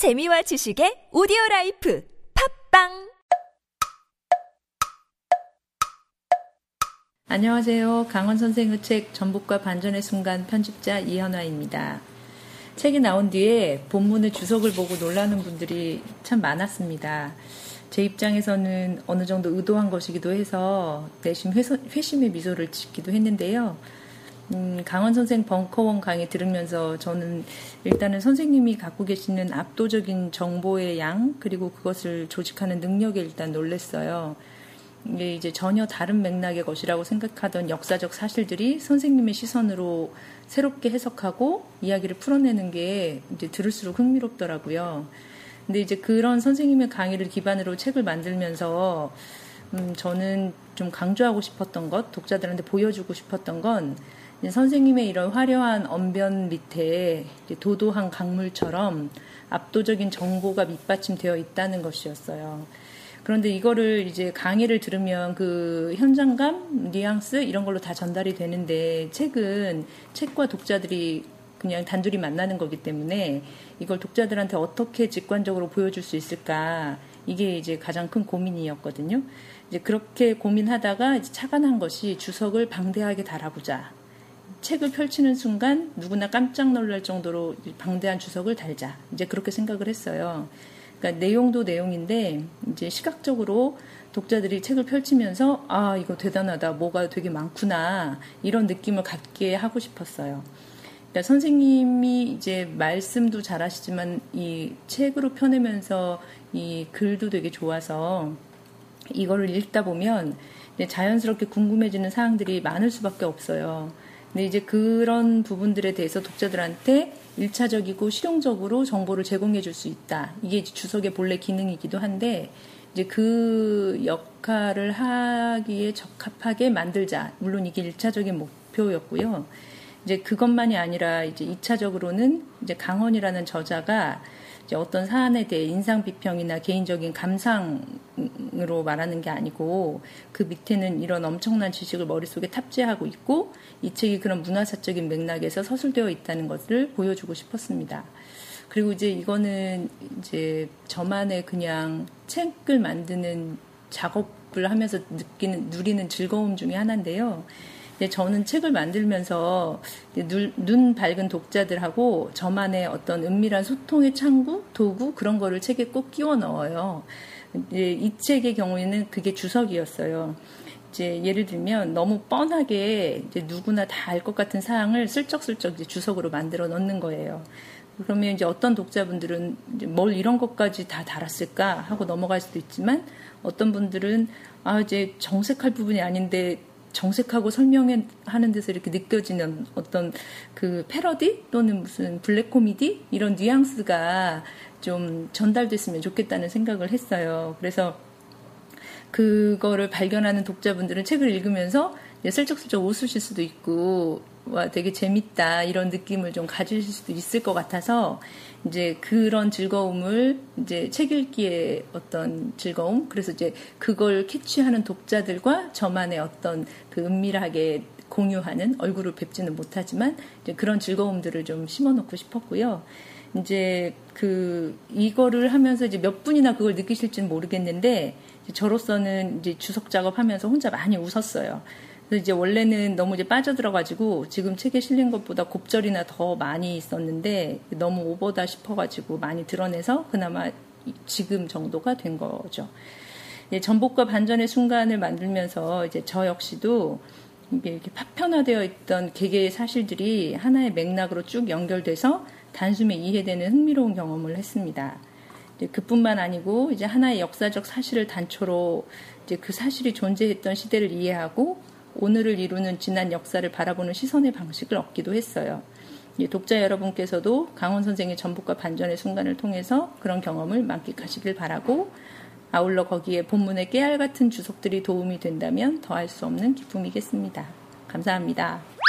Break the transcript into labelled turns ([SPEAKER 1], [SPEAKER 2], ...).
[SPEAKER 1] 재미와 지식의 오디오 라이프 팟빵
[SPEAKER 2] 안녕하세요. 강헌 선생의 책 전복과 반전의 순간 편집자 이현아입니다. 책이 나온 뒤에 본문의 주석을 보고 놀라는 분들이 참 많았습니다. 제 입장에서는 어느 정도 의도한 것이기도 해서 내심 회심의 미소를 짓기도 했는데요. 음, 강헌 선생 벙커원 강의 들으면서 저는 일단은 선생님이 갖고 계시는 압도적인 정보의 양 그리고 그것을 조직하는 능력에 일단 놀랬어요. 이게 이제 전혀 다른 맥락의 것이라고 생각하던 역사적 사실들이 선생님의 시선으로 새롭게 해석하고 이야기를 풀어내는 게 이제 들을수록 흥미롭더라고요. 근데 이제 그런 선생님의 강의를 기반으로 책을 만들면서 음, 저는 좀 강조하고 싶었던 것, 독자들한테 보여주고 싶었던 건 선생님의 이런 화려한 언변 밑에 도도한 강물처럼 압도적인 정보가 밑받침되어 있다는 것이었어요. 그런데 이거를 이제 강의를 들으면 그 현장감, 뉘앙스 이런 걸로 다 전달이 되는데 책은 책과 독자들이 그냥 단둘이 만나는 거기 때문에 이걸 독자들한테 어떻게 직관적으로 보여줄 수 있을까 이게 이제 가장 큰 고민이었거든요. 이제 그렇게 고민하다가 이제 착안한 것이 주석을 방대하게 달아보자. 책을 펼치는 순간 누구나 깜짝 놀랄 정도로 방대한 주석을 달자. 이제 그렇게 생각을 했어요. 그러니까 내용도 내용인데 이제 시각적으로 독자들이 책을 펼치면서 아 이거 대단하다 뭐가 되게 많구나 이런 느낌을 갖게 하고 싶었어요. 그러니까 선생님이 이제 말씀도 잘하시지만 이 책으로 펴내면서 이 글도 되게 좋아서 이거를 읽다 보면 자연스럽게 궁금해지는 사항들이 많을 수밖에 없어요. 근데 이제 그런 부분들에 대해서 독자들한테 일차적이고 실용적으로 정보를 제공해 줄 수 있다. 이게 주석의 본래 기능이기도 한데 이제 그 역할을 하기에 적합하게 만들자. 물론 이게 일차적인 목표였고요. 이제 그것만이 아니라 이제 2차적으로는 이제 강원이라는 저자가 이제 어떤 사안에 대해 인상 비평이나 개인적인 감상으로 말하는 게 아니고 그 밑에는 이런 엄청난 지식을 머릿속에 탑재하고 있고 이 책이 그런 문화사적인 맥락에서 서술되어 있다는 것을 보여주고 싶었습니다. 그리고 이제 이거는 이제 저만의 그냥 책을 만드는 작업을 하면서 느끼는 누리는 즐거움 중의 하나인데요. 저는 책을 만들면서 눈, 눈 밝은 독자들하고 저만의 어떤 은밀한 소통의 창구, 도구 그런 거를 책에 꼭 끼워 넣어요. 이 책의 경우에는 그게 주석이었어요. 이제 예를 들면 너무 뻔하게 이제 누구나 다 알 것 같은 사항을 슬쩍슬쩍 이제 주석으로 만들어 넣는 거예요. 그러면 이제 어떤 독자분들은 이제 뭘 이런 것까지 다 달았을까 하고 넘어갈 수도 있지만 어떤 분들은 아 이제 정색할 부분이 아닌데 정색하고 설명하는 데서 이렇게 느껴지는 어떤 그 패러디 또는 무슨 블랙 코미디 이런 뉘앙스가 좀 전달됐으면 좋겠다는 생각을 했어요. 그래서 그거를 발견하는 독자분들은 책을 읽으면서 슬쩍슬쩍 웃으실 수도 있고 와 되게 재밌다 이런 느낌을 좀 가지실 수도 있을 것 같아서 이제 그런 즐거움을 이제 책 읽기의 어떤 즐거움 그래서 이제 그걸 캐치하는 독자들과 저만의 어떤 그 은밀하게 공유하는 얼굴을 뵙지는 못하지만 이제 그런 즐거움들을 좀 심어놓고 싶었고요. 이제 그 이거를 하면서 이제 몇 분이나 그걸 느끼실지는 모르겠는데 저로서는 이제 주석 작업하면서 혼자 많이 웃었어요. 그래서 이제 원래는 너무 이제 빠져들어가지고 지금 책에 실린 것보다 곱절이나 더 많이 있었는데 너무 오버다 싶어가지고 많이 드러내서 그나마 지금 정도가 된 거죠. 전복과 반전의 순간을 만들면서 이제 저 역시도 이게 이렇게 파편화되어 있던 개개의 사실들이 하나의 맥락으로 쭉 연결돼서 단숨에 이해되는 흥미로운 경험을 했습니다. 그뿐만 아니고 이제 하나의 역사적 사실을 단초로 이제 그 사실이 존재했던 시대를 이해하고 오늘을 이루는 지난 역사를 바라보는 시선의 방식을 얻기도 했어요. 독자 여러분께서도 강원 선생의 전북과 반전의 순간을 통해서 그런 경험을 만끽하시길 바라고 아울러 거기에 본문의 깨알 같은 주석들이 도움이 된다면 더할 수 없는 기쁨이겠습니다. 감사합니다.